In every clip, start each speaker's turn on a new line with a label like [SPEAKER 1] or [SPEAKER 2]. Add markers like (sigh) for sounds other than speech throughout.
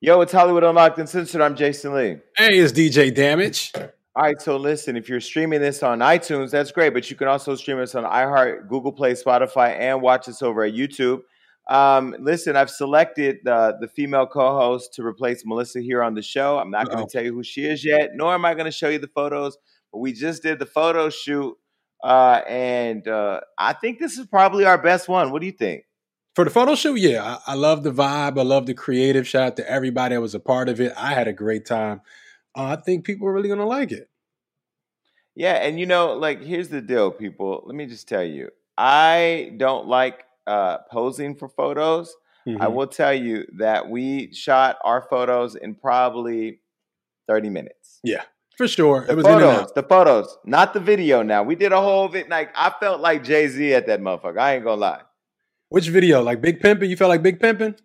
[SPEAKER 1] Yo, it's Hollywood Unlocked Uncensored. I'm Jason Lee.
[SPEAKER 2] Hey, it's DJ Damage.
[SPEAKER 1] All right, so listen, if you're streaming this on iTunes, that's great, but you can also stream us on iHeart, Google Play, Spotify, and watch us over at YouTube. Um, listen, I've selected uh, the female co-host to replace Melissa here on the show. I'm not going to tell you who she is yet, nor am I going to show you the photos. But we just did the photo shoot, uh, and uh, I think this is probably our best one. What do you think?
[SPEAKER 2] For the photo shoot, yeah, I, I love the vibe. I love the creative. Shout out to everybody that was a part of it. I had a great time. Uh, I think people are really gonna like it.
[SPEAKER 1] Yeah, and you know, like here's the deal, people. Let me just tell you, I don't like uh, posing for photos. Mm-hmm. I will tell you that we shot our photos in probably 30 minutes.
[SPEAKER 2] Yeah, for sure.
[SPEAKER 1] The photos, the photos, not the video. Now we did a whole bit. Like I felt like Jay Z at that motherfucker. I ain't gonna lie.
[SPEAKER 2] Which video? Like Big Pimpin'? You felt like Big Pimpin'?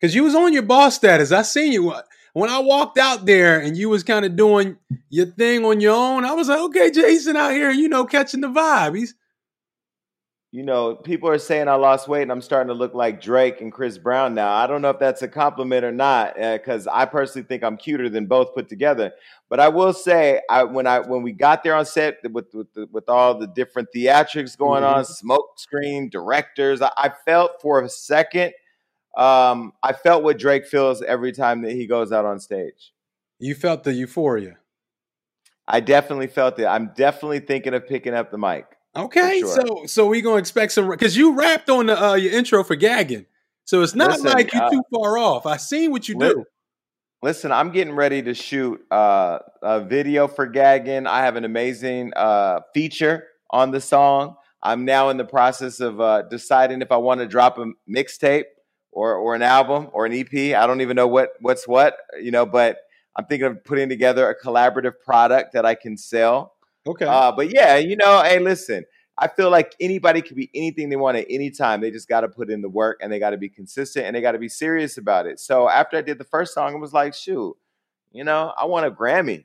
[SPEAKER 2] Cause you was on your boss status. I seen you when I walked out there and you was kind of doing your thing on your own. I was like, okay, Jason out here, you know, catching the vibe. He's
[SPEAKER 1] you know, people are saying I lost weight and I'm starting to look like Drake and Chris Brown now. I don't know if that's a compliment or not, because uh, I personally think I'm cuter than both put together. But I will say, I when I when we got there on set with with, with all the different theatrics going mm-hmm. on, smoke screen, directors, I, I, felt for a second, um, I felt what Drake feels every time that he goes out on stage.
[SPEAKER 2] You felt the euphoria.
[SPEAKER 1] I definitely felt it. I'm definitely thinking of picking up the mic.
[SPEAKER 2] Okay, sure. so so we gonna expect some because you rapped on the uh, your intro for gagging, so it's not listen, like you're uh, too far off. I seen what you li- do.
[SPEAKER 1] Listen, I'm getting ready to shoot uh, a video for gagging. I have an amazing uh, feature on the song. I'm now in the process of uh, deciding if I want to drop a mixtape or or an album or an EP. I don't even know what what's what, you know, but I'm thinking of putting together a collaborative product that I can sell.
[SPEAKER 2] Okay. Uh,
[SPEAKER 1] but yeah, you know, hey, listen, I feel like anybody can be anything they want at any time. They just got to put in the work and they got to be consistent and they got to be serious about it. So after I did the first song, it was like, shoot, you know, I want a Grammy.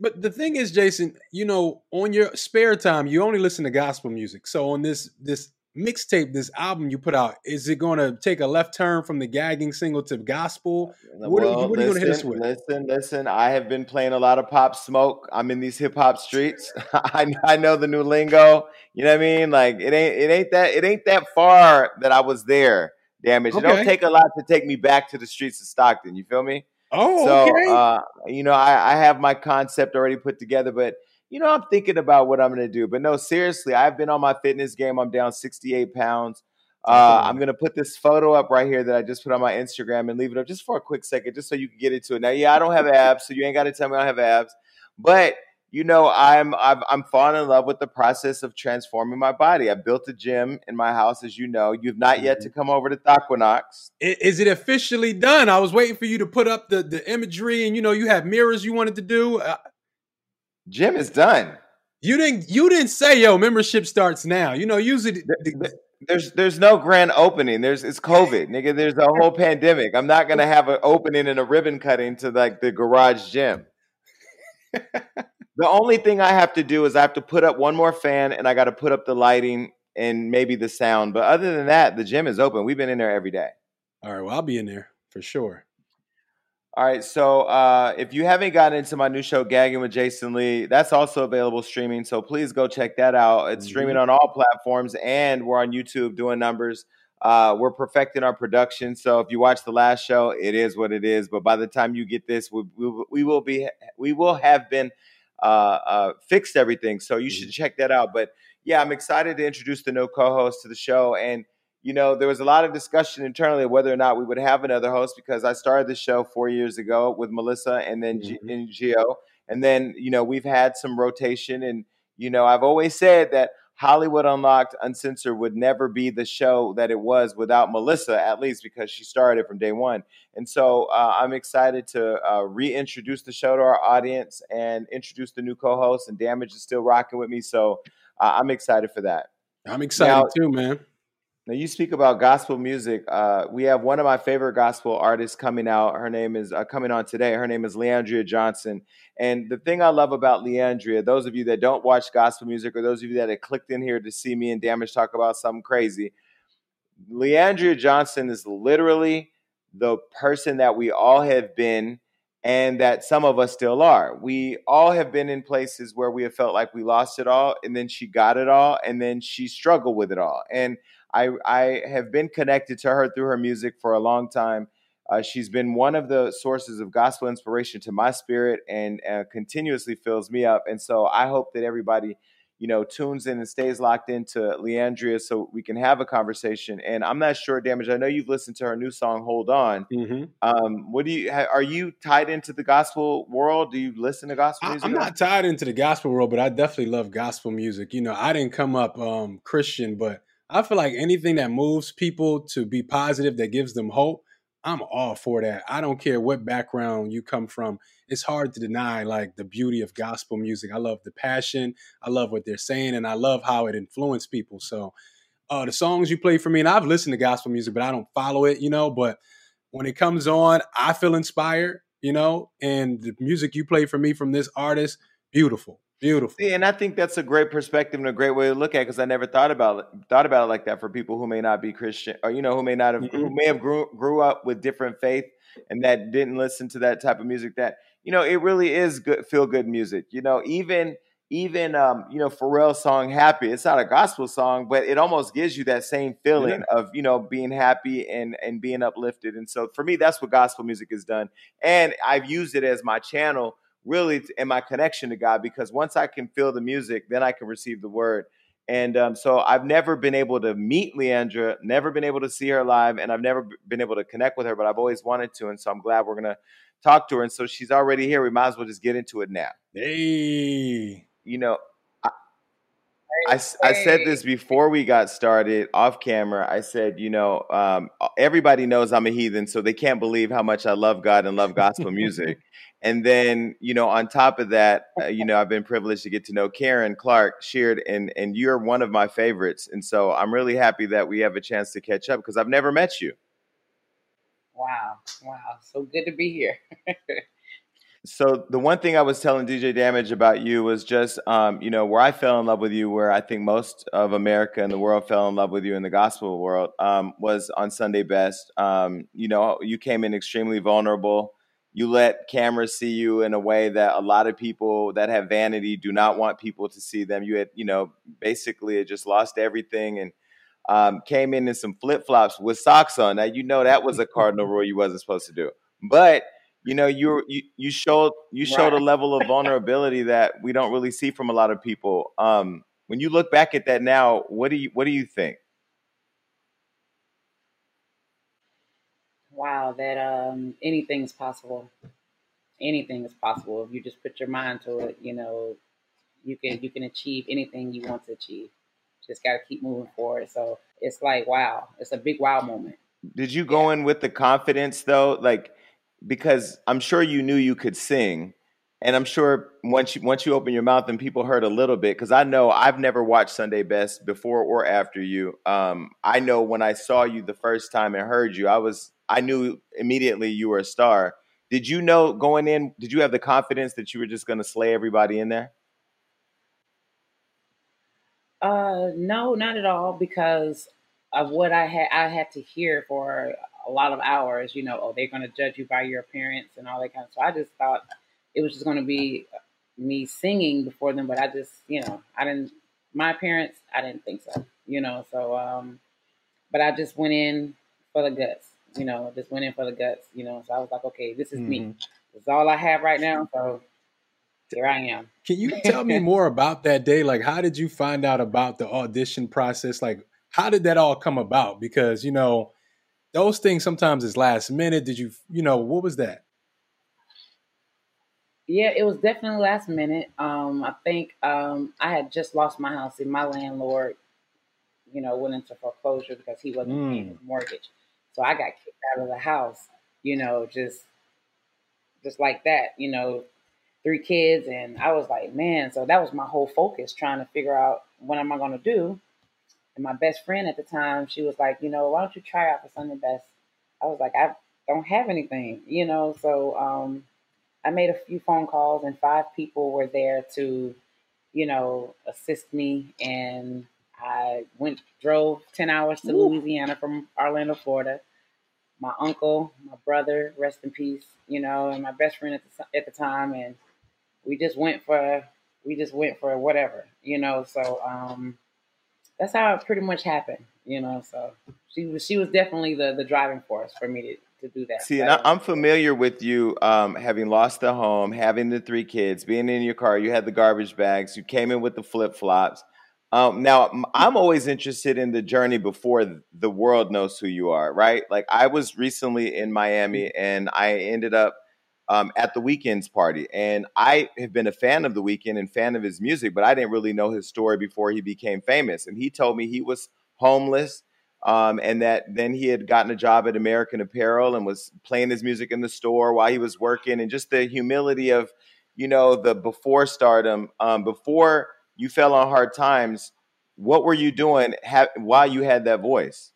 [SPEAKER 2] But the thing is, Jason, you know, on your spare time, you only listen to gospel music. So on this this mixtape, this album you put out, is it going to take a left turn from the gagging single to gospel? What, well, are, what listen, are you going to hit us with?
[SPEAKER 1] Listen, listen. I have been playing a lot of pop smoke. I'm in these hip hop streets. (laughs) I, I know the new lingo. You know what I mean? Like it ain't it ain't that it ain't that far that I was there. Damage. Okay. It don't take a lot to take me back to the streets of Stockton. You feel me?
[SPEAKER 2] Oh, so okay.
[SPEAKER 1] uh, you know, I, I have my concept already put together, but you know, I'm thinking about what I'm going to do. But no, seriously, I've been on my fitness game. I'm down 68 pounds. Uh, I'm going to put this photo up right here that I just put on my Instagram and leave it up just for a quick second, just so you can get into it. Now, yeah, I don't have abs, so you ain't got to tell me I don't have abs. But you know, I'm I'm I'm falling in love with the process of transforming my body. I built a gym in my house, as you know. You've not yet mm-hmm. to come over to Taquanox.
[SPEAKER 2] Is it officially done? I was waiting for you to put up the the imagery, and you know, you have mirrors you wanted to do.
[SPEAKER 1] Gym is done.
[SPEAKER 2] You didn't. You didn't say, "Yo, membership starts now." You know, usually
[SPEAKER 1] there's there's no grand opening. There's it's COVID, nigga. There's a whole pandemic. I'm not gonna have an opening and a ribbon cutting to like the garage gym. the only thing I have to do is I have to put up one more fan and I got to put up the lighting and maybe the sound. But other than that, the gym is open. We've been in there every day.
[SPEAKER 2] All right. Well, I'll be in there for sure.
[SPEAKER 1] All right, so uh, if you haven't gotten into my new show, Gagging with Jason Lee, that's also available streaming. So please go check that out. It's mm-hmm. streaming on all platforms, and we're on YouTube doing numbers. Uh, we're perfecting our production. So if you watch the last show, it is what it is. But by the time you get this, we, we, we will be we will have been uh, uh fixed everything. So you should mm-hmm. check that out. But yeah, I'm excited to introduce the new co-host to the show and you know, there was a lot of discussion internally whether or not we would have another host because I started the show four years ago with Melissa and then mm-hmm. G- and Gio. And then, you know, we've had some rotation. And, you know, I've always said that Hollywood Unlocked Uncensored would never be the show that it was without Melissa, at least because she started from day one. And so uh, I'm excited to uh, reintroduce the show to our audience and introduce the new co host. And Damage is still rocking with me. So uh, I'm excited for that.
[SPEAKER 2] I'm excited now, too, man.
[SPEAKER 1] Now you speak about gospel music. Uh, we have one of my favorite gospel artists coming out. Her name is uh, coming on today. Her name is Leandria Johnson. And the thing I love about Leandria, those of you that don't watch gospel music, or those of you that have clicked in here to see me and Damage talk about something crazy, Leandria Johnson is literally the person that we all have been and that some of us still are. We all have been in places where we have felt like we lost it all, and then she got it all, and then she struggled with it all. And I, I have been connected to her through her music for a long time. Uh, she's been one of the sources of gospel inspiration to my spirit and uh, continuously fills me up. And so I hope that everybody you know, tunes in and stays locked into Leandria so we can have a conversation. And I'm not sure, Damage. I know you've listened to her new song, "Hold On." Mm-hmm. Um, what do you? Are you tied into the gospel world? Do you listen to gospel music?
[SPEAKER 2] I'm not tied into the gospel world, but I definitely love gospel music. You know, I didn't come up um, Christian, but I feel like anything that moves people to be positive, that gives them hope. I'm all for that. I don't care what background you come from. It's hard to deny like the beauty of gospel music. I love the passion. I love what they're saying, and I love how it influenced people. So, uh, the songs you play for me, and I've listened to gospel music, but I don't follow it, you know. But when it comes on, I feel inspired, you know. And the music you play for me from this artist, beautiful. Beautiful.
[SPEAKER 1] Yeah, and I think that's a great perspective and a great way to look at it because I never thought about it, thought about it like that for people who may not be Christian or you know who may not have mm-hmm. who may have grew grew up with different faith and that didn't listen to that type of music that you know it really is good feel good music. You know, even even um, you know Pharrell's song "Happy." It's not a gospel song, but it almost gives you that same feeling yeah. of you know being happy and and being uplifted. And so for me, that's what gospel music has done. And I've used it as my channel really in my connection to God because once I can feel the music, then I can receive the word. And um, so I've never been able to meet Leandria, never been able to see her live, and I've never been able to connect with her, but I've always wanted to. And so I'm glad we're going to talk to her. And so she's already here. We might as well just get into it now.
[SPEAKER 2] Hey.
[SPEAKER 1] You know, I, I said this before we got started off camera. I said, you know, um, everybody knows I'm a heathen, so they can't believe how much I love God and love gospel music. (laughs) And then, you know, on top of that, uh, you know, I've been privileged to get to know Karen Clark Sheard, and and you're one of my favorites. And so I'm really happy that we have a chance to catch up because I've never met you.
[SPEAKER 3] Wow, wow, so good to be here. (laughs)
[SPEAKER 1] so the one thing I was telling DJ Damage about you was just, um, you know, where I fell in love with you, where I think most of America and the world fell in love with you in the gospel world, um, was on Sunday Best. Um, you know, you came in extremely vulnerable you let cameras see you in a way that a lot of people that have vanity do not want people to see them. You had, you know, basically just lost everything and um, came in in some flip flops with socks on. Now you know that was a cardinal rule you wasn't supposed to do, but you know you you you showed you showed right. a level of vulnerability that we don't really see from a lot of people. Um, when you look back at that now, what do you what do you think?
[SPEAKER 3] wow, that um, anything's possible. Anything is possible if you just put your mind to it. You know, you can you can achieve anything you want to achieve. Just got to keep moving forward. So it's like wow, it's a big wow moment.
[SPEAKER 1] Did you go yeah. in with the confidence though, like because I'm sure you knew you could sing, and I'm sure once you once you open your mouth and people heard a little bit, because I know I've never watched Sunday Best before or after you. Um, I know when I saw you the first time and heard you, I was I knew immediately you were a star. Did you know going in? Did you have the confidence that you were just going to slay everybody in there?
[SPEAKER 3] Uh, no, not at all, because of what I had. I had to hear for a lot of hours. You know, oh, they're going to judge you by your appearance and all that kind of. So I just thought it was just going to be me singing before them, but I just, you know, I didn't. My appearance, I didn't think so. You know, so um, but I just went in for the guts you know, just went in for the guts, you know. So I was like, okay, this is mm-hmm. me. This is all I have right now. So here I am.
[SPEAKER 2] Can you tell me (laughs) more about that day? Like, how did you find out about the audition process? Like, how did that all come about? Because, you know, those things sometimes is last minute. Did you, you know, what was that?
[SPEAKER 3] Yeah, it was definitely last minute. Um, I think um, I had just lost my house, and my landlord, you know, went into foreclosure because he wasn't mm. paying his mortgage. So I got kicked out of the house, you know, just just like that, you know, three kids and I was like, man, so that was my whole focus trying to figure out what am I gonna do. And my best friend at the time, she was like, you know, why don't you try out for Sunday Best? I was like, I don't have anything, you know, so um I made a few phone calls and five people were there to, you know, assist me and I went drove ten hours to Ooh. Louisiana from Orlando, Florida. my uncle, my brother, rest in peace, you know, and my best friend at the, at the time, and we just went for we just went for whatever, you know. So um, that's how it pretty much happened, you know. So she was she was definitely the the driving force for me to to do that.
[SPEAKER 1] See, and I, am familiar with you um, having lost the home, having the three kids, being in your car. You had the garbage bags. You came in with the flip flops. Um, now, I'm always interested in the journey before the world knows who you are, right? Like, I was recently in Miami and I ended up um, at the Weeknd's party. And I have been a fan of the Weeknd and fan of his music, but I didn't really know his story before he became famous. And he told me he was homeless um, and that then he had gotten a job at American Apparel and was playing his music in the store while he was working. And just the humility of, you know, the before stardom, um, before you fell on hard times. What were you doing ha- while you had that voice?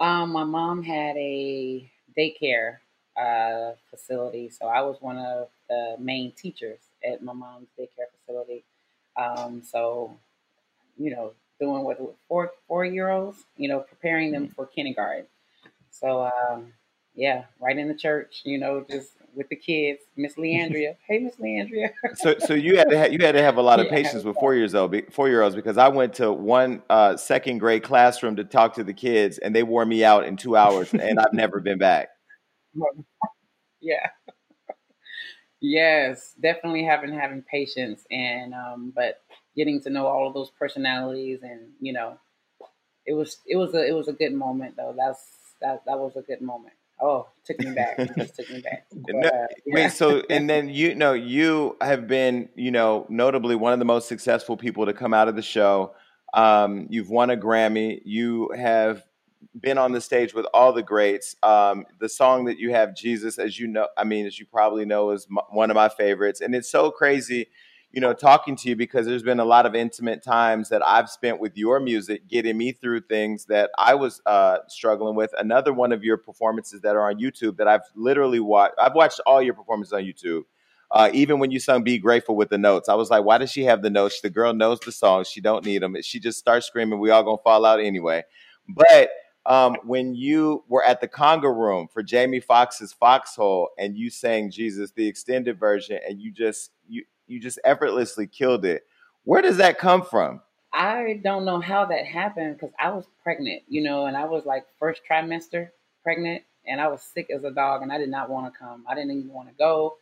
[SPEAKER 3] Um, my mom had a daycare uh, facility, so I was one of the main teachers at my mom's daycare facility. Um, so, you know, doing what four four year olds, you know, preparing them mm-hmm. for kindergarten. So, um, yeah, right in the church, you know, just with the kids, Miss Leandria. (laughs) hey, Miss Leandria.
[SPEAKER 1] so, so you had to have, you had to have a lot of yeah, patience with four years old four year olds because I went to one uh, second grade classroom to talk to the kids, and they wore me out in two hours, and I've never been back. (laughs)
[SPEAKER 3] Yeah. yes, definitely having having patience and um, but getting to know all of those personalities and you know, it was it was a it was a good moment though. That's that that was a good moment. Oh, took me back. took me back. (laughs) But, uh,
[SPEAKER 1] yeah. Wait, so and then (laughs) you know you have been you know notably one of the most successful people to come out of the show. Um, you've won a Grammy. You have been on the stage with all the greats. Um, the song that you have, Jesus, as you know, I mean, as you probably know, is m- one of my favorites, and it's so crazy you know, talking to you because there's been a lot of intimate times that I've spent with your music, getting me through things that I was uh, struggling with. Another one of your performances that are on YouTube that I've literally watched. I've watched all your performances on YouTube. Uh, even when you sung "Be Grateful" with the notes, I was like, "Why does she have the notes? The girl knows the songs. She don't need them. She just starts screaming. We all gonna fall out anyway." But um, when you were at the conga room for Jamie Foxx's Foxhole and you sang Jesus, the extended version, and you just you you just effortlessly killed it. Where does that come from?
[SPEAKER 3] I don't know how that happened because I was pregnant, you know, and I was like first trimester pregnant, and I was sick as a dog, and I did not want to come. I didn't even want to go,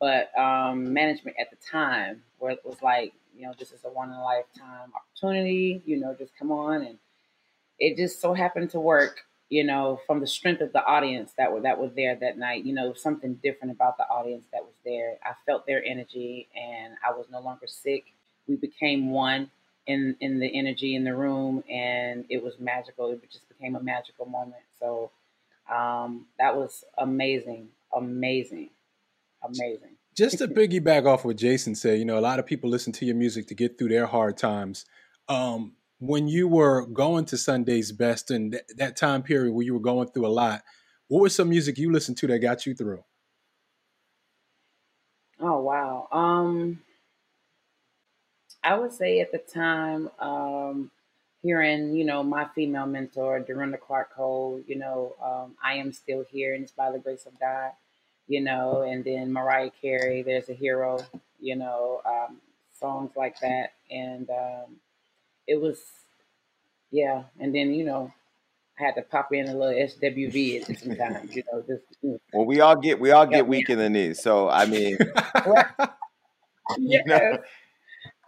[SPEAKER 3] but um, management at the time where it was like, you know, this is a one in a lifetime opportunity, you know, just come on, and it just so happened to work you know, from the strength of the audience that were that was there that night, you know, something different about the audience that was there. I felt their energy and I was no longer sick. We became one in in the energy in the room and it was magical. It just became a magical moment. So um, that was amazing, amazing, amazing.
[SPEAKER 2] Just to piggyback off what Jason said, you know, a lot of people listen to your music to get through their hard times. Um, when you were going to Sunday's Best and th- that time period where you were going through a lot, what was some music you listened to that got you through?
[SPEAKER 3] Oh wow. Um I would say at the time, um, hearing, you know, my female mentor, Dorinda Clark Cole, you know, um, I am still here and it's by the grace of God, you know, and then Mariah Carey, there's a hero, you know, um, songs like that. And um, it was, yeah. And then you know, I had to pop in a little SWV at some sometimes. You know, just. You know.
[SPEAKER 1] Well, we all get we all get weak in the knees, so I mean. (laughs)
[SPEAKER 3] know,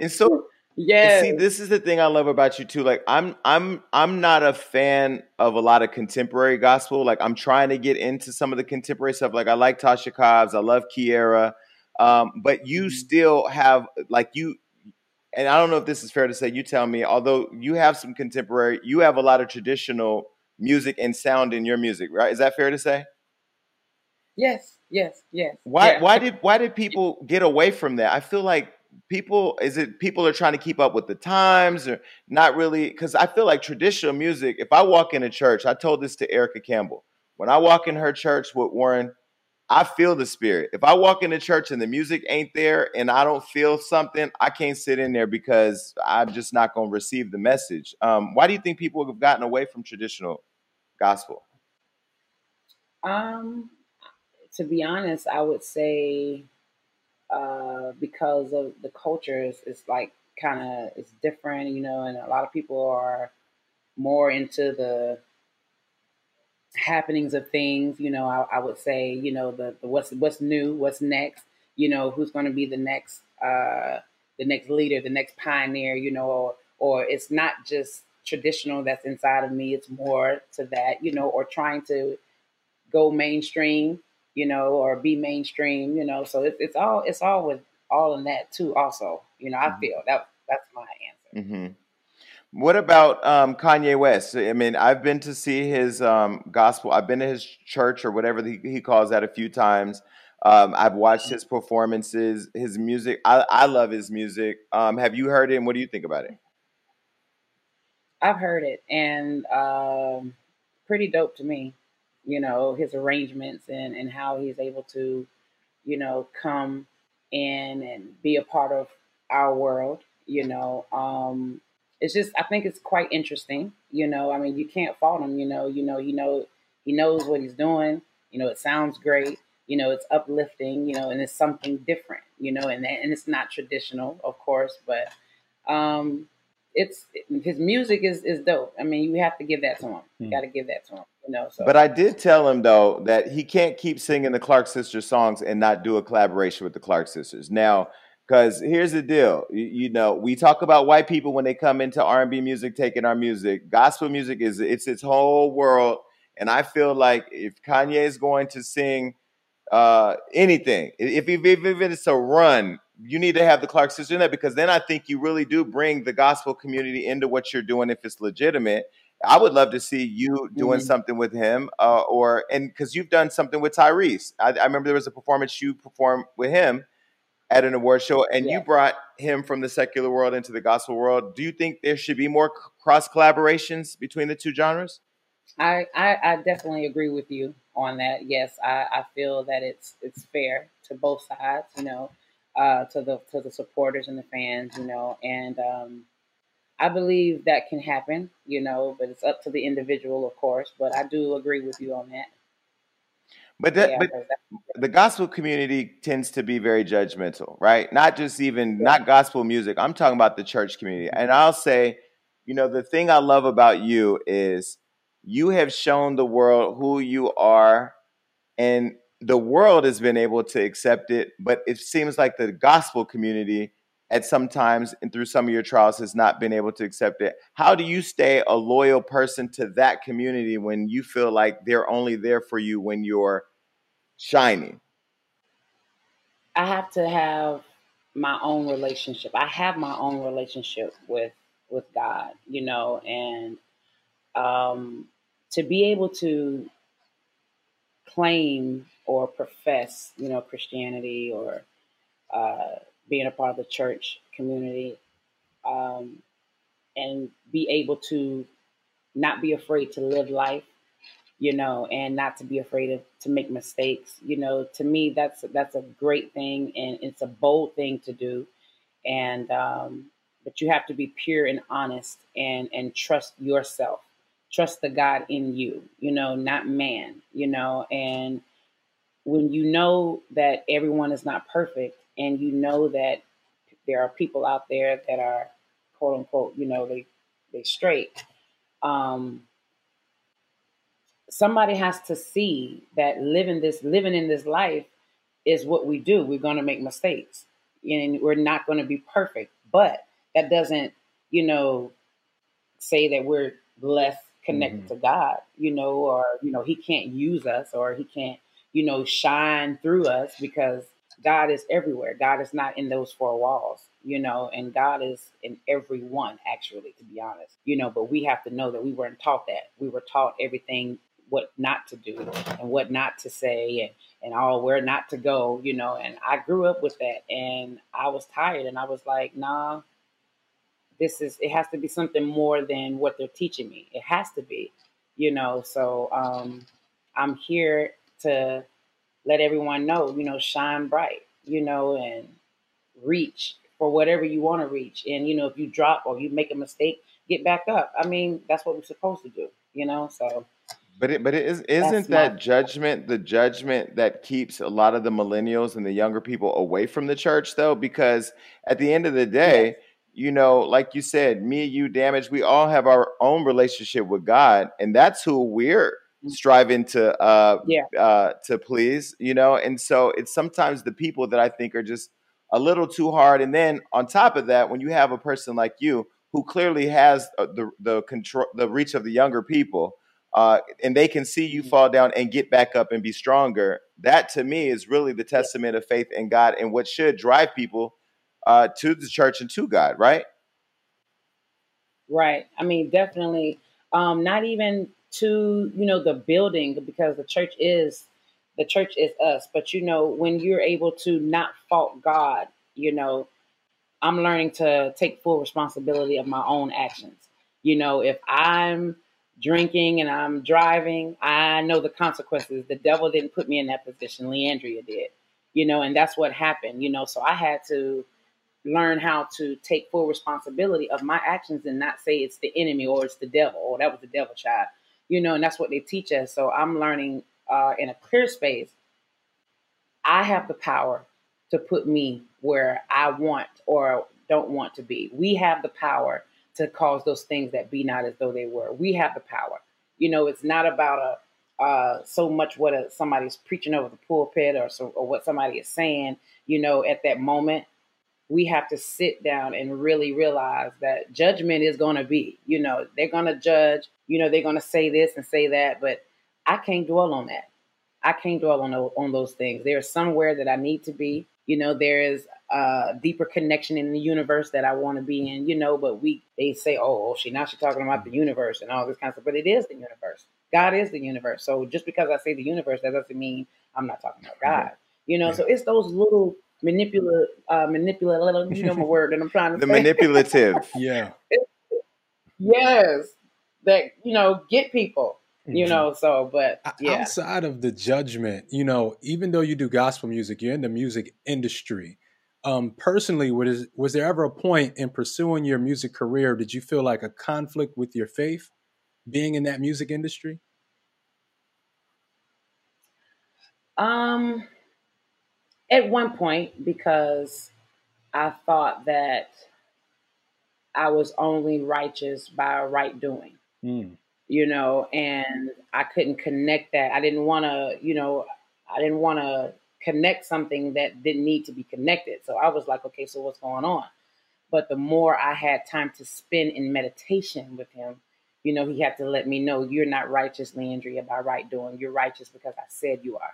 [SPEAKER 1] and so yeah. See, this is the thing I love about you too. Like I'm I'm I'm not a fan of a lot of contemporary gospel. Like I'm trying to get into some of the contemporary stuff. Like I like Tasha Cobbs, I love Kierra. Um, but you mm-hmm. still have like you and I don't know if this is fair to say, you tell me, although you have some contemporary, you have a lot of traditional music and sound in your music, right? Is that fair to say?
[SPEAKER 3] Yes, yes, yes.
[SPEAKER 1] Why yeah. why did why did people get away from that? I feel like people is it people are trying to keep up with the times or not really because I feel like traditional music, if I walk in a church, I told this to Erica Campbell. When I walk in her church with Warryn, I feel the spirit. If I walk into church and the music ain't there and I don't feel something, I can't sit in there because I'm just not going to receive the message. Um, why do you think people have gotten away from traditional gospel?
[SPEAKER 3] Um, to be honest, I would say uh, because of the culture is, is like kind of it's different, you know, and a lot of people are more into the happenings of things. You know, I, I would say, you know, the, the what's what's new, what's next. You know, who's going to be the next uh, the next leader, the next pioneer. You know, or or it's not just traditional that's inside of me. It's more to that, you know, or trying to go mainstream, you know, or be mainstream, you know. So it's it's all it's all with all in that too. Also, you know, I mm-hmm. feel that that's my answer.
[SPEAKER 1] Mm-hmm. What about um, Kanye West? I mean, I've been to see his um, gospel. I've been to his church or whatever he, he calls that a few times. Um, I've watched mm-hmm. his performances, his music. I, I love his music. Um, have you heard it? And what do you think about it?
[SPEAKER 3] I've heard it, and um, pretty dope to me. You know his arrangements and and how he's able to, you know, come in and be a part of our world. You know, um, it's just I think it's quite interesting. You know, I mean, you can't fault him. You know, you know, you know, he knows what he's doing. You know, it sounds great. You know, it's uplifting. You know, and it's something different. You know, and and it's not traditional, of course, but um, it's his music is is dope. I mean, you have to give that to him. You hmm. got to give that to him. You know. So.
[SPEAKER 1] But I did tell him though that he can't keep singing the Clark Sisters songs and not do a collaboration with the Clark Sisters. Now, because here's the deal, you, you, know, we talk about white people when they come into R and B music, taking our music. Gospel music is it's its whole world, and I feel like if Kanye is going to sing uh, anything, if, if, if it's a run, you need to have the Clark sisters in there because then I think you really do bring the gospel community into what you're doing if it's legitimate. I would love to see you doing mm-hmm. something with him, uh, or and because you've done something with Tyrese. I, I, remember there was a performance you performed with him at an award show, and yeah. you brought him from the secular world into the gospel world. Do you think there should be more cross collaborations between the two genres?
[SPEAKER 3] I, I, I definitely agree with you on that. Yes, I, I feel that it's it's fair to both sides. You know, uh, to the to the supporters and the fans. You know, and um, I believe that can happen. You know, but it's up to the individual, of course. But I do agree with you on that.
[SPEAKER 1] But that, yeah, but the gospel community tends to be very judgmental, right? Not just even not gospel music. I'm talking about the church community. Mm-hmm. And I'll say, you know, the thing I love about you is you have shown the world who you are and the world has been able to accept it, but it seems like the gospel community at some times and through some of your trials has not been able to accept it. How do you stay a loyal person to that community when you feel like they're only there for you when you're shining?
[SPEAKER 3] I have to have my own relationship. I have my own relationship with with God, you know, and um, to be able to claim or profess, you know, Christianity or uh, being a part of the church community, um, and be able to not be afraid to live life, you know, and not to be afraid of to make mistakes. You know, to me, that's that's a great thing, and it's a bold thing to do, and um, but you have to be pure and honest, and and trust yourself, trust the God in you, you know, not man, you know, and when you know that everyone is not perfect and you know that there are people out there that are quote unquote, you know, they they straight. Um, somebody has to see that living this living in this life is what we do. We're going to make mistakes, and we're not going to be perfect. But that doesn't, you know, say that we're less connected mm-hmm. to God, you know, or you know, He can't use us, or He can't you know, shine through us because God is everywhere. God is not in those four walls, you know, and God is in every one, actually, to be honest, you know, but we have to know that we weren't taught that. We were taught everything what not to do and what not to say and, and all where not to go, you know, and I grew up with that and I was tired and I was like, nah, this is, it has to be something more than what they're teaching me. It has to be, you know, so um, I'm here to let everyone know, you know, shine bright, you know, and reach for whatever you want to reach. And, you know, if you drop or you make a mistake, get back up. I mean, that's what we're supposed to do, you know? So
[SPEAKER 1] But it, but it is, isn't that judgment the judgment that keeps a lot of the millennials and the younger people away from the church though? Because at the end of the day, yes. you know, like you said, me, you, damage, we all have our own relationship with God, and that's who we're. Striving to uh yeah. uh to please, you know. And so it's sometimes the people that I think are just a little too hard. And then on top of that, when you have a person like you who clearly has uh, the the control the reach of the younger people uh, and they can see you mm-hmm. fall down and get back up and be stronger. That to me is really the testament of faith in God and what should drive people uh, to the church and to God, right?
[SPEAKER 3] Right. I mean, definitely. Um, not even to you know the building because the church is the church is us. But you know when you're able to not fault God, you know, I'm learning to take full responsibility of my own actions. You know, if I'm drinking and I'm driving, I know the consequences. The devil didn't put me in that position. Leandria did, you know, and that's what happened, you know. So I had to learn how to take full responsibility of my actions and not say it's the enemy or it's the devil or that was the devil child, you know, and that's what they teach us. So I'm learning uh, in a clear space. I have the power to put me where I want or don't want to be. We have the power to cause those things that be not as though they were. We have the power. You know, it's not about a uh, so much what a, somebody's preaching over the pulpit or so, or what somebody is saying. You know, at that moment, we have to sit down and really realize that judgment is going to be. You know, they're going to judge. You know, they're going to say this and say that, but I can't dwell on that. I can't dwell on on those things. There's somewhere that I need to be. You know, there is a deeper connection in the universe that I want to be in. You know, but we they say, oh, oh, she now she's talking about the universe and all this kind of stuff. But it is the universe. God is the universe. So just because I say the universe, that doesn't mean I'm not talking about God. You know, yeah. so it's those little manipulative, uh, manipulative. You know my (laughs) word that I'm trying to
[SPEAKER 1] the
[SPEAKER 3] say.
[SPEAKER 1] manipulative. (laughs)
[SPEAKER 2] yeah.
[SPEAKER 3] yes, that you know get people you mm-hmm. know so but yeah
[SPEAKER 2] outside of the judgment you know even though you do gospel music you're in the music industry um personally was was there ever a point in pursuing your music career did you feel like a conflict with your faith being in that music industry
[SPEAKER 3] um at one point because i thought that i was only righteous by right doing mm you know, and I couldn't connect that. I didn't want to, you know, I didn't want to connect something that didn't need to be connected. So I was like, okay, so what's going on? But the more I had time to spend in meditation with him, you know, he had to let me know you're not righteous, Leandria, by right doing. You're righteous because I said you are.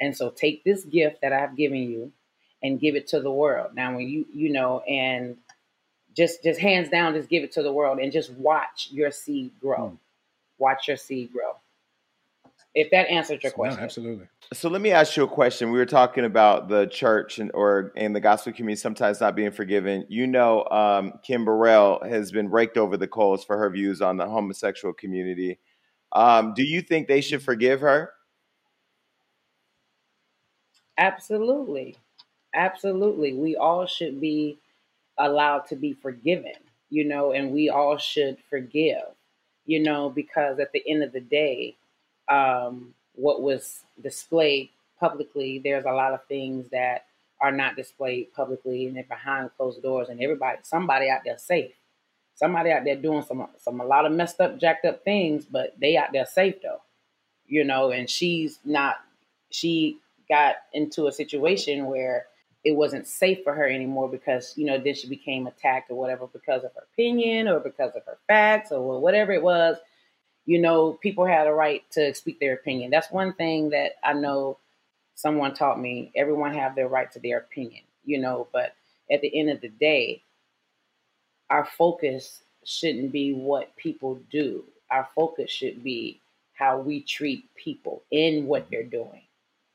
[SPEAKER 3] And so take this gift that I've given you and give it to the world. Now, when you, you know, and just, just hands down, just give it to the world and just watch your seed grow. Mm watch your seed grow. If that answered your question,
[SPEAKER 2] no, absolutely.
[SPEAKER 1] So let me ask you a question. We were talking about the church and or and the gospel community sometimes not being forgiven. You know, um, Kim Burrell has been raked over the coals for her views on the homosexual community. Um, do you think they should forgive her?
[SPEAKER 3] Absolutely, absolutely. We all should be allowed to be forgiven, you know, and we all should forgive you know, because at the end of the day, um, what was displayed publicly, there's a lot of things that are not displayed publicly and they're behind closed doors, and everybody, somebody out there safe. Somebody out there doing some some a lot of messed up, jacked up things, but they out there safe though, you know. And she's not. She got into a situation where it wasn't safe for her anymore because you know then she became attacked or whatever because of her opinion or because of her facts or whatever it was. You know people had a right to speak their opinion. That's one thing that i know someone taught me. Everyone have their right to their opinion you know but at the end of the day our focus shouldn't be what people do. Our focus should be how we treat people in what they're doing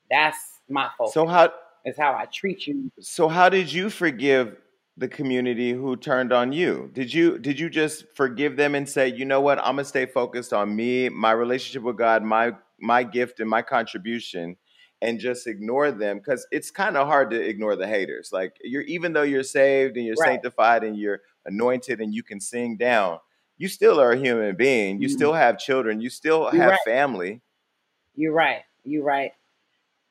[SPEAKER 3] that's my focus
[SPEAKER 1] so how
[SPEAKER 3] is how I treat you.
[SPEAKER 1] So how did you forgive the community who turned on you? Did you did you just forgive them and say, you know what, I'm gonna stay focused on me, my relationship with God, my my gift and my contribution, and just ignore them? Because it's kind of hard to ignore the haters. Like you're even though you're saved and you're right. sanctified and you're anointed and you can sing down, you still are a human being. You
[SPEAKER 3] Mhm.
[SPEAKER 1] still have children. You still
[SPEAKER 3] You're
[SPEAKER 1] have
[SPEAKER 3] right.
[SPEAKER 1] family.
[SPEAKER 3] You're right. You're right.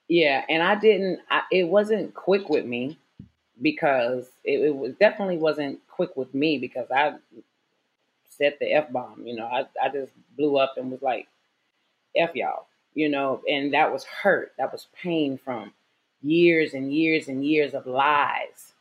[SPEAKER 3] Yeah, and I didn't. I, it wasn't quick with me because it, it was definitely wasn't quick with me because I set the f bomb. You know, I I just blew up and was like, f y'all. You know, and that was hurt. That was pain from years and years and years of lies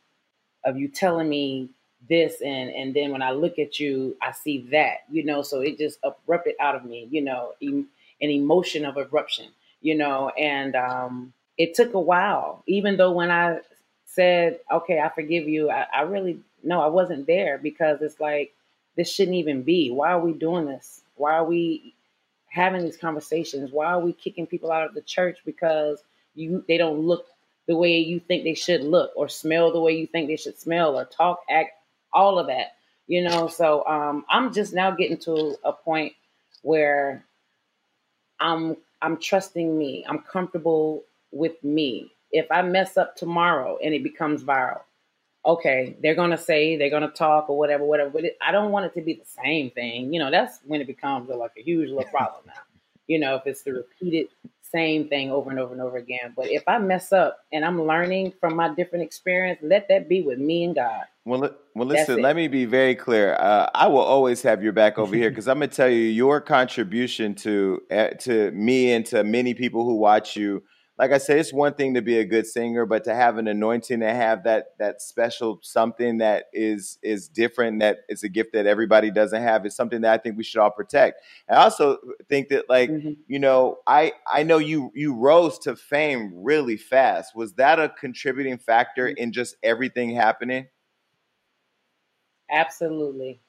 [SPEAKER 3] of you telling me this and and then when I look at you, I see that. You know, so it just erupted out of me. You know, em- an emotion of eruption you know, and um, it took a while. Even though when I said, okay, I forgive you, I, I really, no, I wasn't there because it's like, this shouldn't even be. Why are we doing this? Why are we having these conversations? Why are we kicking people out of the church because you they don't look the way you think they should look or smell the way you think they should smell or talk, act, all of that. You know, so um, I'm just now getting to a point where I'm I'm trusting me. I'm comfortable with me. If I mess up tomorrow and it becomes viral, okay, they're gonna say they're gonna talk or whatever, whatever. But it, I don't want it to be the same thing. You know, that's when it becomes like a huge little problem now. You know, if it's the repeated same thing over and over and over again. But if I mess up and I'm learning from my different experience, let that be with me and God.
[SPEAKER 1] Well, well, listen. Let me be very clear. Uh, I will always have your back over here because I'm gonna tell you your contribution to uh, to me and to many people who watch you. Like I said, it's one thing to be a good singer, but to have an anointing, to have that that special something that is is different, that is a gift that everybody doesn't have, is something that I think we should all protect. I also think that, like
[SPEAKER 3] Mhm.
[SPEAKER 1] you know, I I know you you rose to fame really fast. Was that a contributing factor in just everything happening?
[SPEAKER 3] Absolutely.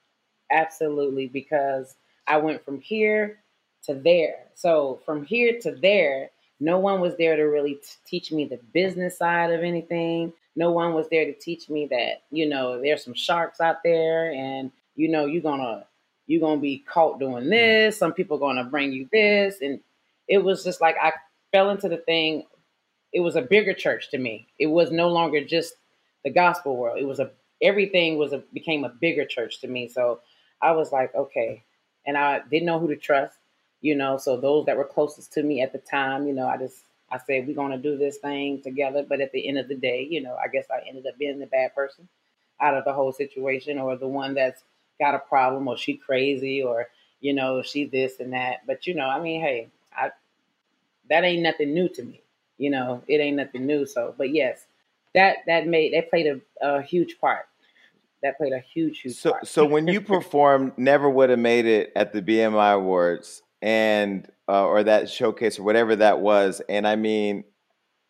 [SPEAKER 3] Absolutely. Because I went from here to there. So from here to there, no one was there to really t- teach me the business side of anything. No one was there to teach me that, you know, there's some sharks out there and, you know, you're going to, you're going to be caught doing mm. this. Some people are going to bring you this. And it was just like, I fell into the thing. It was a bigger church to me. It was no longer just the gospel world. It was a everything was a became a bigger church to me. So I was like, okay, and I didn't know who to trust, you know. So those that were closest to me at the time, you know, I just I said we're gonna do this thing together. But at the end of the day, you know, I guess I ended up being the bad person out of the whole situation, or the one that's got a problem, or she crazy, or you know, she this and that. But you know, I mean, hey, I that ain't nothing new to me. You know, it ain't nothing new. So, but yes, that that made that played a, a huge part. That played a huge, huge
[SPEAKER 1] So,
[SPEAKER 3] part.
[SPEAKER 1] so when you performed, (laughs) never would have made it at the BMI Awards and uh, or that showcase or whatever that was. And I mean,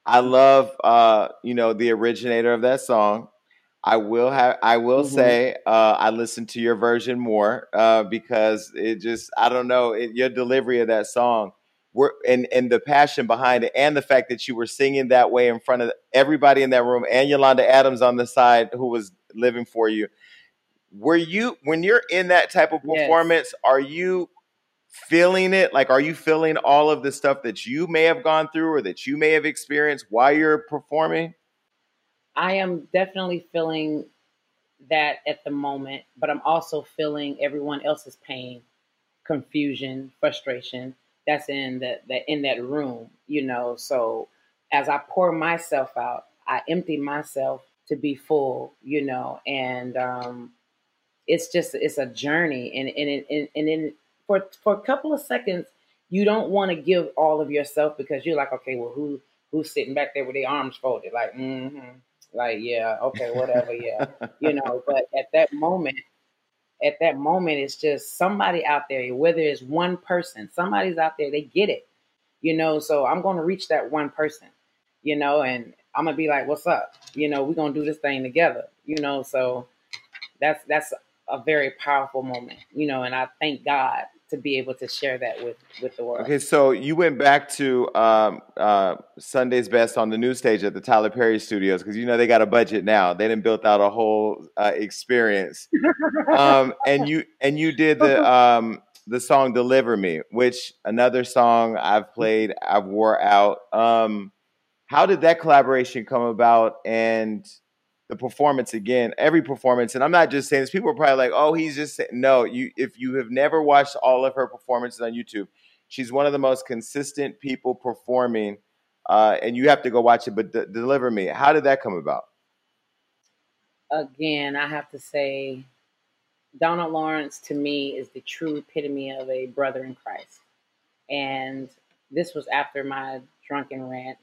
[SPEAKER 1] I love uh, you know the originator of that song. I will have I will
[SPEAKER 3] Mhm.
[SPEAKER 1] say uh, I listened to your version more uh, because it just I don't know it, your delivery of that song. Were, and and the passion behind it, and the fact that you were singing that way in front of everybody in that room, and Yolanda Adams on the side who was living for you. Were you when you're in that type of
[SPEAKER 3] Yes.
[SPEAKER 1] performance? Are you feeling it? Like, are you feeling all of the stuff that you may have gone through or that you may have experienced while you're performing?
[SPEAKER 3] I am definitely feeling that at the moment, but I'm also feeling everyone else's pain, confusion, frustration that's in that in that room, you know. So as I pour myself out, I empty myself to be full, you know, and um it's just it's a journey and and it- and, and in for for a couple of seconds you don't want to give all of yourself because you're like okay well who who's sitting back there with their arms folded? Like mm-hmm. Like yeah okay whatever yeah. (laughs) You know but at that moment at that moment it's just somebody out there whether it's one person somebody's out there they get it. You know so i'm going to reach that one person you know and i'm going to be like what's up? You know we're going to do this thing together. You know so that's that's a very powerful moment you know and i thank god to be able to share that with with the world
[SPEAKER 1] Okay, so you went back to um, uh, Sunday's Best on the new stage at the Tyler Perry Studios because you know they got a budget now. They didn't built out a whole uh, experience, (laughs) um, and you and you did the um, the song "Deliver Me," which another song I've played, I've wore out. Um, how did that collaboration come about, and the performance again, every performance, and I'm not just saying this. People are probably like, "Oh, he's just saying. no." You, if you have never watched all of her performances on YouTube, she's one of the most consistent people performing, uh, and you have to go watch it. But d- deliver me, how did that come about?
[SPEAKER 3] Again, I have to say, Donald Lawrence to me is the true epitome of a brother in Christ, and this was after my drunken rant,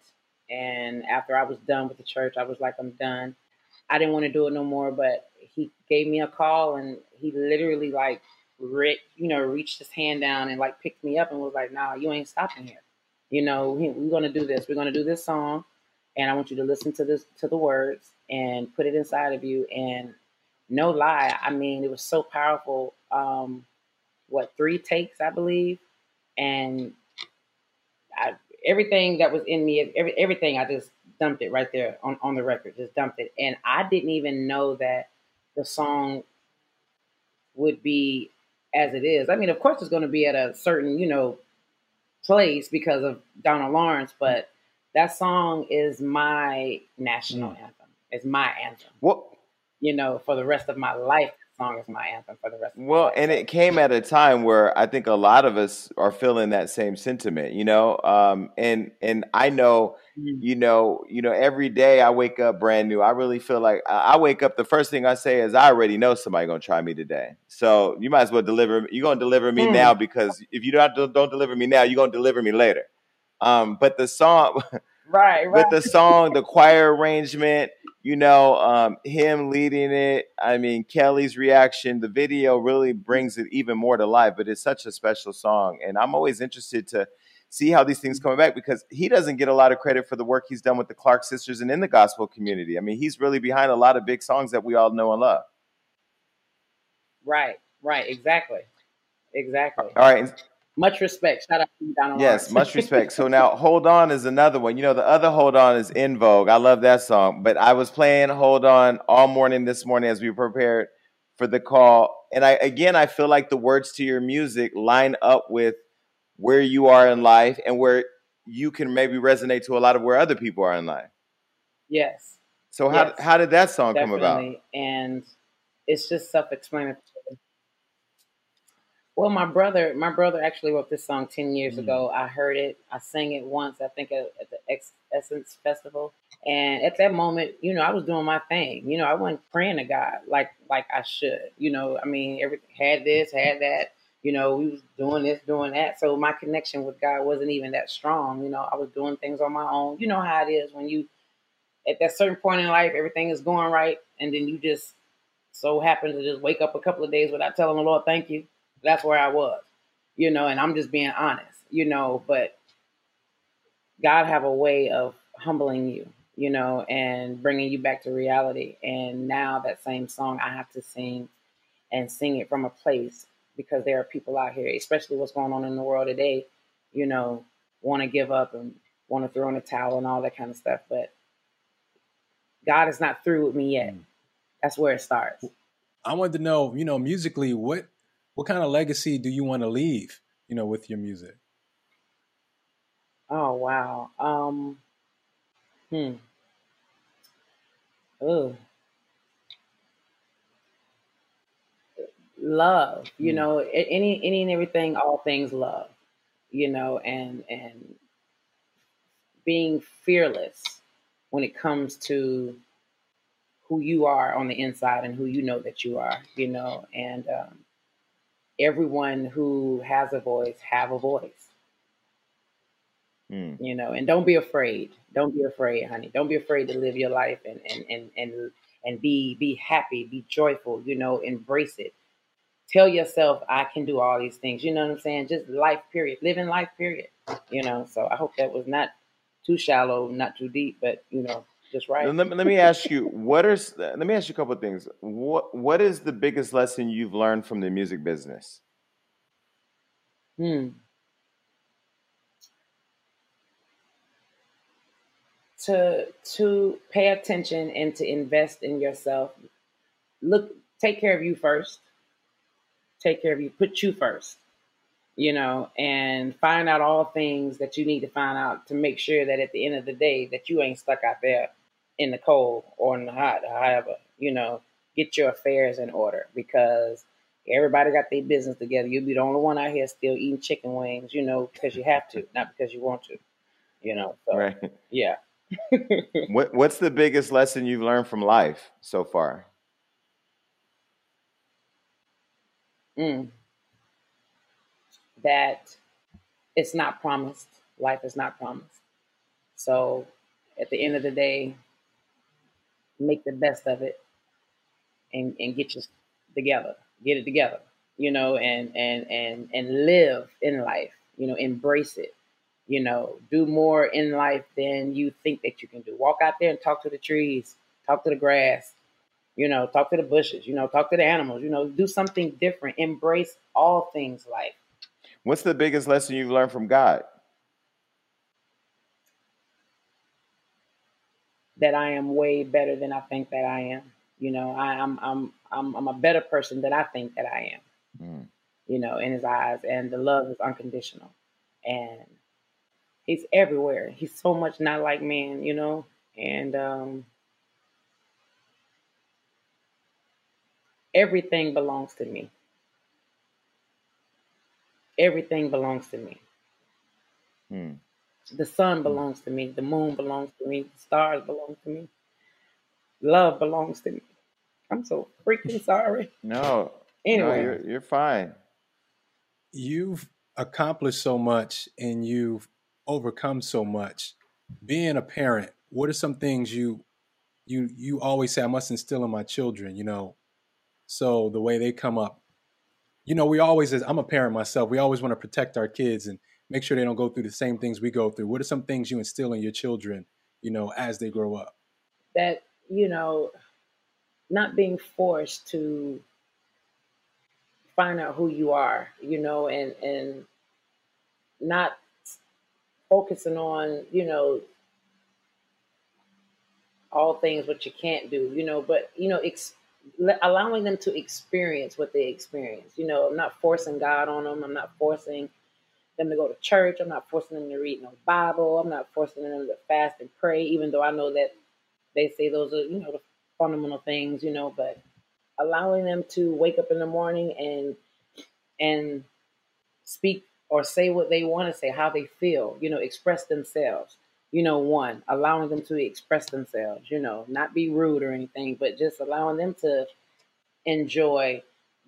[SPEAKER 3] and after I was done with the church, I was like, I'm done I didn't want to do it no more, but he gave me a call and he literally like re- you know, reached his hand down and like picked me up and was like, "Nah, you ain't stopping here. You know, we're gonna do this. We're gonna do this song, and I want you to listen to this to the words and put it inside of you." And no lie, I mean, it was so powerful. Um, what three takes, I believe, and I, everything that was in me, every, everything I just dumped it right there on, on the record, just dumped it. And I didn't even know that the song would be as it is. I mean, of course, it's going to be at a certain, you know, place because of Donald Lawrence, but that song is my national mm. anthem. It's my anthem.
[SPEAKER 1] What?
[SPEAKER 3] You know, for the rest of my life, song is my anthem for the rest.
[SPEAKER 1] well, and it came at a time where I think a lot of us are feeling that same sentiment, you know. Um, and and I know, mm-hmm. you know, you know, every day I wake up brand new. I really feel like I wake up. The first thing I say is, I already know somebody gonna try me today. So you might as well deliver. You're gonna deliver me mm. now because if you don't don't deliver me now, you're gonna deliver me later. Um, but the song. (laughs)
[SPEAKER 3] Right, right.
[SPEAKER 1] But the song, the choir arrangement, you know, um, him leading it. I mean, Kelly's reaction, the video really brings it even more to life. But it's such a special song, and I'm always interested to see how these things come back because he doesn't get a lot of credit for the work he's done with the Clark sisters and in the gospel community. I mean, he's really behind a lot of big songs that we all know and love.
[SPEAKER 3] Right, right, exactly, exactly.
[SPEAKER 1] All right.
[SPEAKER 3] Much respect. Shout out to Donald.
[SPEAKER 1] Yes, much respect. So now, Hold On is another one. You know, the other Hold On is En Vogue. I love that song. But I was playing Hold On all morning this morning as we prepared for the call. And I again, I feel like the words to your music line up with where you are in life and where you can maybe resonate to a lot of where other people are in life.
[SPEAKER 3] Yes.
[SPEAKER 1] So how yes. how did that song Definitely. come about?
[SPEAKER 3] And it's just self-explanatory. Well, my brother, my brother actually wrote this song ten years mm. ago. I heard it. I sang it once. I think at, at the X Essence Festival, and at that moment, you know, I was doing my thing. You know, I wasn't praying to God like like I should. You know, I mean, everything had this, had that. You know, we was doing this, doing that. So my connection with God wasn't even that strong. You know, I was doing things on my own. You know how it is when you at that certain point in life, everything is going right, and then you just so happen to just wake up a couple of days without telling the Lord thank you that's where I was, you know, and I'm just being honest, you know, but God have a way of humbling you, you know, and bringing you back to reality. And now that same song I have to sing and sing it from a place because there are people out here, especially what's going on in the world today, you know, want to give up and want to throw in a towel and all that kind of stuff. But God is not through with me yet. Mm. That's where it starts.
[SPEAKER 2] I wanted to know, you know, musically, what what kind of legacy do you want to leave, you know, with your music?
[SPEAKER 3] Oh wow. Um hmm. Oh. Love, you mm. know, any any and everything, all things love, you know, and and being fearless when it comes to who you are on the inside and who you know that you are, you know, and um, everyone who has a voice have a voice. Mm. You know, and don't be afraid. Don't be afraid, honey. Don't be afraid to live your life and and and and and be be happy, be joyful, you know, embrace it. Tell yourself I can do all these things. You know what I'm saying? Just life period. Living life period. You know, so I hope that was not too shallow, not too deep, but you know, just right.
[SPEAKER 1] Let, let me ask you, what are let me ask you a couple of things. What what is the biggest lesson you've learned from the music business?
[SPEAKER 3] Hmm. To to pay attention and to invest in yourself. Look, take care of you first. Take care of you. Put you first you know, and find out all things that you need to find out to make sure that at the end of the day that you ain't stuck out there in the cold or in the hot, however, you know, get your affairs in order because everybody got their business together. You'll be the only one out here still eating chicken wings, you know, because you have to, not because you want to, you know. So,
[SPEAKER 1] Right.
[SPEAKER 3] yeah. (laughs)
[SPEAKER 1] What What's the biggest lesson you've learned from life so far?
[SPEAKER 3] Mm. That it's not promised. Life is not promised. So at the end of the day, make the best of it and, and get your together. Get it together. You know, and and and and live in life. You know, embrace it. You know, do more in life than you think that you can do. Walk out there and talk to the trees, talk to the grass, you know, talk to the bushes, you know, talk to the animals, you know, do something different. Embrace all things life.
[SPEAKER 1] What's the biggest lesson you've learned from God?
[SPEAKER 3] That I am way better than I think that I am. You know, I, I'm I'm I'm I'm a better person than I think that I am.
[SPEAKER 1] Mm.
[SPEAKER 3] You know, in his eyes, and the love is unconditional, and he's everywhere. He's so much not like man, you know, and um, everything belongs to me. Everything belongs to me.
[SPEAKER 1] Mm.
[SPEAKER 3] The sun mm. belongs to me. The moon belongs to me. The stars belong to me. Love belongs to me. I'm so freaking sorry. (laughs)
[SPEAKER 1] No, no,
[SPEAKER 3] Anyway,
[SPEAKER 1] you're you're fine.
[SPEAKER 2] You've accomplished so much and you've overcome so much. Being a parent, what are some things you you you always say I must instill in my children, you know? So the way they come up. You know, we always as I'm a parent myself, we always want to protect our kids and make sure they don't go through the same things we go through. What are some things you instill in your children, you know, as they grow up?
[SPEAKER 3] that, you know, not being forced to find out who you are, you know, and and not focusing on, you know, all things what you can't do, you know, but you know, ex- allowing them to experience what they experience. You know, I'm not forcing God on them. I'm not forcing them to go to church. I'm not forcing them to read no Bible. I'm not forcing them to fast and pray, even though I know that they say those are, you know, the fundamental things, you know, but allowing them to wake up in the morning and and speak or say what they want to say, how they feel, you know, express themselves. You know, one, allowing them to express themselves, you know, not be rude or anything, but just allowing them to enjoy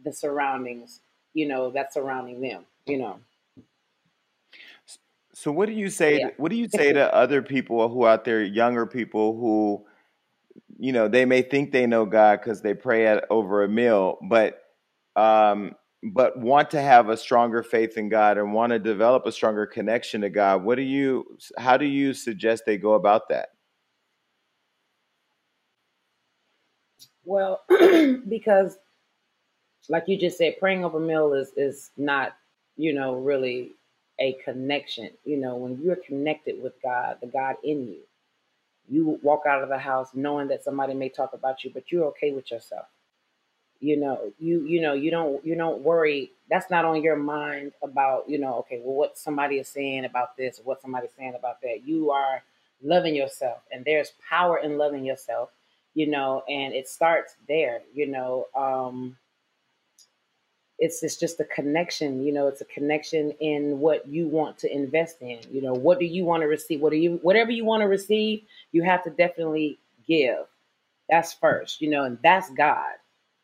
[SPEAKER 3] the surroundings, you know, that's surrounding them, you know.
[SPEAKER 1] So what do you say?
[SPEAKER 3] Yeah.
[SPEAKER 1] What do you say (laughs) to other people who out there, younger people who, you know, they may think they know God because they pray at over a meal, but um, but want to have a stronger faith in God and want to develop a stronger connection to God. What do you? How do you suggest they go about that?
[SPEAKER 3] Well, (clears throat) because like you just said, praying over meal is is not, you know, really a connection. You know, when you're connected with God, the God in you, you walk out of the house knowing that somebody may talk about you, but you're okay with yourself. You know, you you know, you don't you don't worry. That's not on your mind about, you know, okay, well what somebody is saying about this or what somebody's saying about that. You are loving yourself and there's power in loving yourself, you know, and it starts there, you know. Um it's it's just a connection you know it's a connection in what you want to invest in you know what do you want to receive what do you whatever you want to receive you have to definitely give. That's first you know and that's god.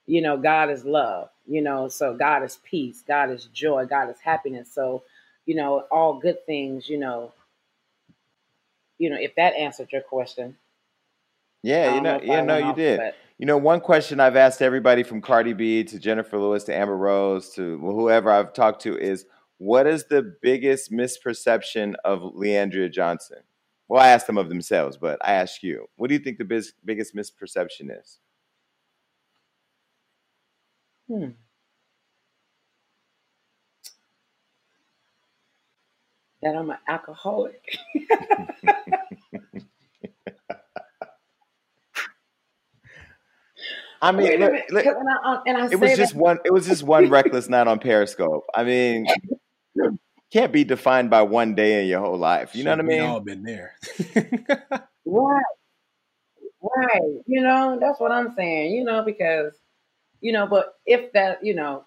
[SPEAKER 3] You know god is love you know so god is peace god is joy god is happiness. So you know all good things you know you know if that answered your question.
[SPEAKER 1] Yeah, you know,
[SPEAKER 3] know
[SPEAKER 1] yeah, no, you did.
[SPEAKER 3] but
[SPEAKER 1] You know, one question I've asked everybody from Cardi B to Jennifer Lewis to Amber Rose to whoever I've talked to is what is the biggest misperception of Leandria Johnson? Well, I asked them of themselves, but I ask you, what do you think the bis- biggest misperception is?
[SPEAKER 3] hmm, that i'm an alcoholic (laughs) (laughs)
[SPEAKER 1] I mean,
[SPEAKER 3] Wait a
[SPEAKER 1] look,
[SPEAKER 3] minute,
[SPEAKER 1] look,
[SPEAKER 3] 'cause- and I, and I
[SPEAKER 1] it was
[SPEAKER 3] say
[SPEAKER 1] just
[SPEAKER 3] that
[SPEAKER 1] one. It was just one reckless night on Periscope. I mean, (laughs) can't be defined by one day in your whole life. You know what I
[SPEAKER 2] mean? We all been there. (laughs)
[SPEAKER 3] right, Right. You know, that's what I'm saying, you know, because, you know, but if that, you know,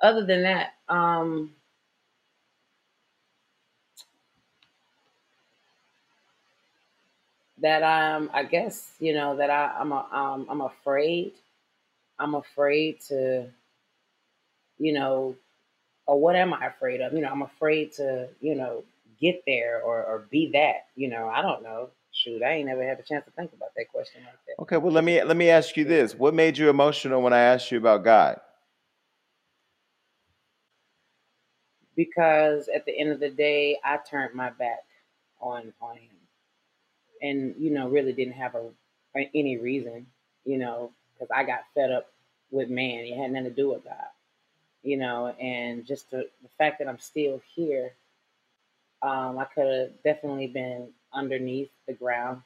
[SPEAKER 3] other than that, um, that I'm, I guess, you know, that I, I'm, a, um, I'm afraid. I'm afraid to, you know, or what am I afraid of? You know, I'm afraid to, you know, get there or, or be that. You know, I don't know. Shoot, I ain't never had a chance to think about that question like that.
[SPEAKER 1] Okay, well let me let me ask you this: What made you emotional when I asked you about God?
[SPEAKER 3] Because at the end of the day, I turned my back on on him, and you know, really didn't have a any reason, you know, because I got fed up with man. It had nothing to do with God, you know, and just the, the fact that I'm still here um, I could have definitely been underneath the ground,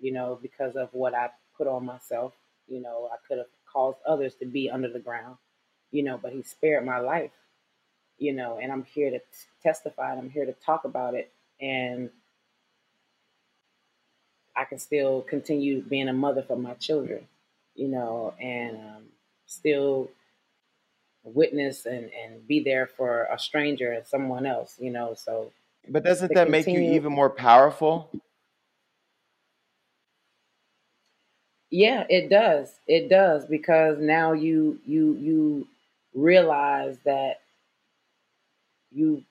[SPEAKER 3] you know, because of what I put on myself. You know, I could have caused others to be under the ground, you know, but he spared my life, you know, and I'm here to testify and I'm here to talk about it. And I can still continue being a mother for my children, you know, and um, still witness and, and be there for a stranger and someone else, you know. So
[SPEAKER 1] but doesn't that make you even more powerful?
[SPEAKER 3] Yeah, it does. It does because now you you you realize that you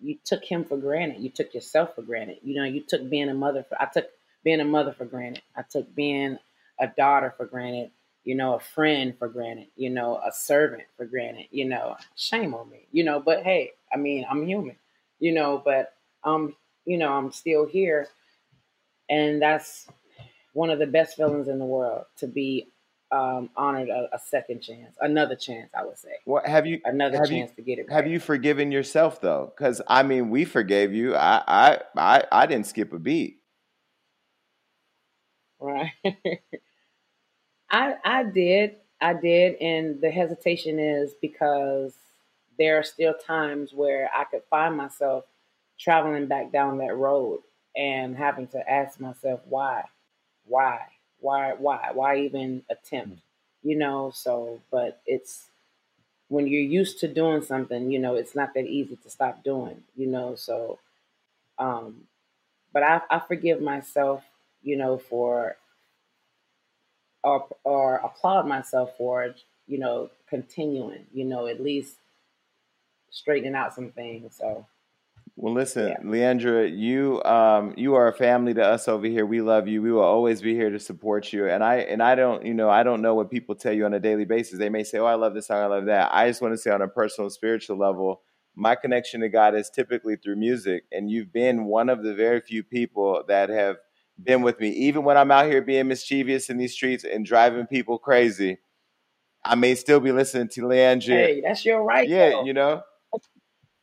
[SPEAKER 3] you took him for granted. You took yourself for granted. You know, you took being a mother for I took being a mother for granted. I took being a daughter for granted, you know, a friend for granted, you know, a servant for granted, you know, shame on me. You know, but hey, I mean, I'm human you know, but um, you know, I'm still here. And that's one of the best feelings in the world to be um, honored a, a, second chance, another chance, I would say.
[SPEAKER 1] What have you
[SPEAKER 3] another
[SPEAKER 1] have
[SPEAKER 3] chance
[SPEAKER 1] you,
[SPEAKER 3] to get it?
[SPEAKER 1] Have you forgiven yourself though? Because I mean, we forgave you. I, I I I didn't skip a beat.
[SPEAKER 3] Right. (laughs) I I did. I did, and the hesitation is because there are still times where I could find myself traveling back down that road and having to ask myself why, why, why, why, why even attempt, you know? So, but it's when you're used to doing something, you know, it's not that easy to stop doing, you know? So, um, but I, I forgive myself, you know, for or or applaud myself for, you know, continuing, you know, at least straightening out some things. So.
[SPEAKER 1] Well, listen, yeah. Leandria, you um, you are a family to us over here. We love you. We will always be here to support you. And I and I don't, you know, I don't know what people tell you on a daily basis. They may say, "Oh, I love this song, I love that." I just want to say, on a personal, spiritual level, my connection to God is typically through music, and you've been one of the very few people that have been with me, even when I'm out here being mischievous in these streets and driving people crazy. I may still be listening to Leandria.
[SPEAKER 3] Hey, that's your right.
[SPEAKER 1] Yeah, though. you know.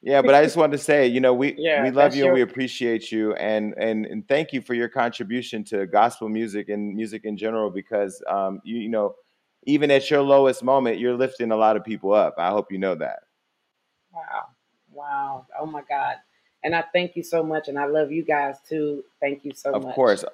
[SPEAKER 1] Yeah, but I just wanted to say, you know, we (laughs) yeah, we love you your... and we appreciate you, and and and thank you for your contribution to gospel music and music in general. Because um, you you know, even at your lowest moment, you're lifting a lot of people up. I hope you know that.
[SPEAKER 3] Wow, wow, oh my God, and I thank you so much, and I love you guys too. Thank you so
[SPEAKER 1] of
[SPEAKER 3] much.
[SPEAKER 1] Of course,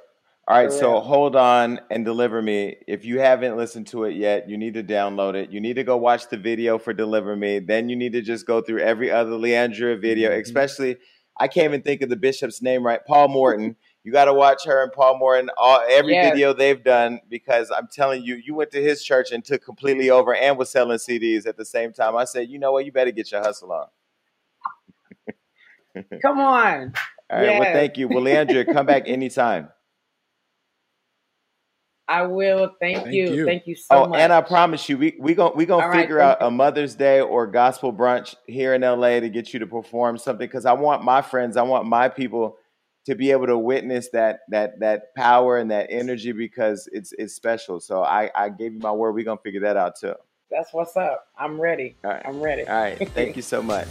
[SPEAKER 1] all right, so hold on and deliver me. If you haven't listened to it yet, you need to download it. You need to go watch the video for Deliver Me. Then you need to just go through every other Leandria video, mm-hmm. especially I can't even think of the bishop's name right. Paul Morton. (laughs) You got to watch her and Paul Morton all every yes. video they've done because I'm telling you, you went to his church and took completely over and was selling CDs at the same time. I said, you know what, you better get your hustle on.
[SPEAKER 3] Come on. (laughs)
[SPEAKER 1] All right. Yes. Well, thank you. Well, Leandria, come back (laughs) anytime.
[SPEAKER 3] I will. Thank, Thank you. you. Thank you so oh, much.
[SPEAKER 1] and I promise you, we we gonna we gonna All figure right, out you. a Mother's Day or gospel brunch here in LA to get you to perform something because I want my friends, I want my people to be able to witness that that that power and that energy because it's it's special. So I I gave you my word. We're gonna figure that out too.
[SPEAKER 3] That's what's up. I'm ready. All right. I'm ready.
[SPEAKER 1] All right. Thank (laughs) you so much.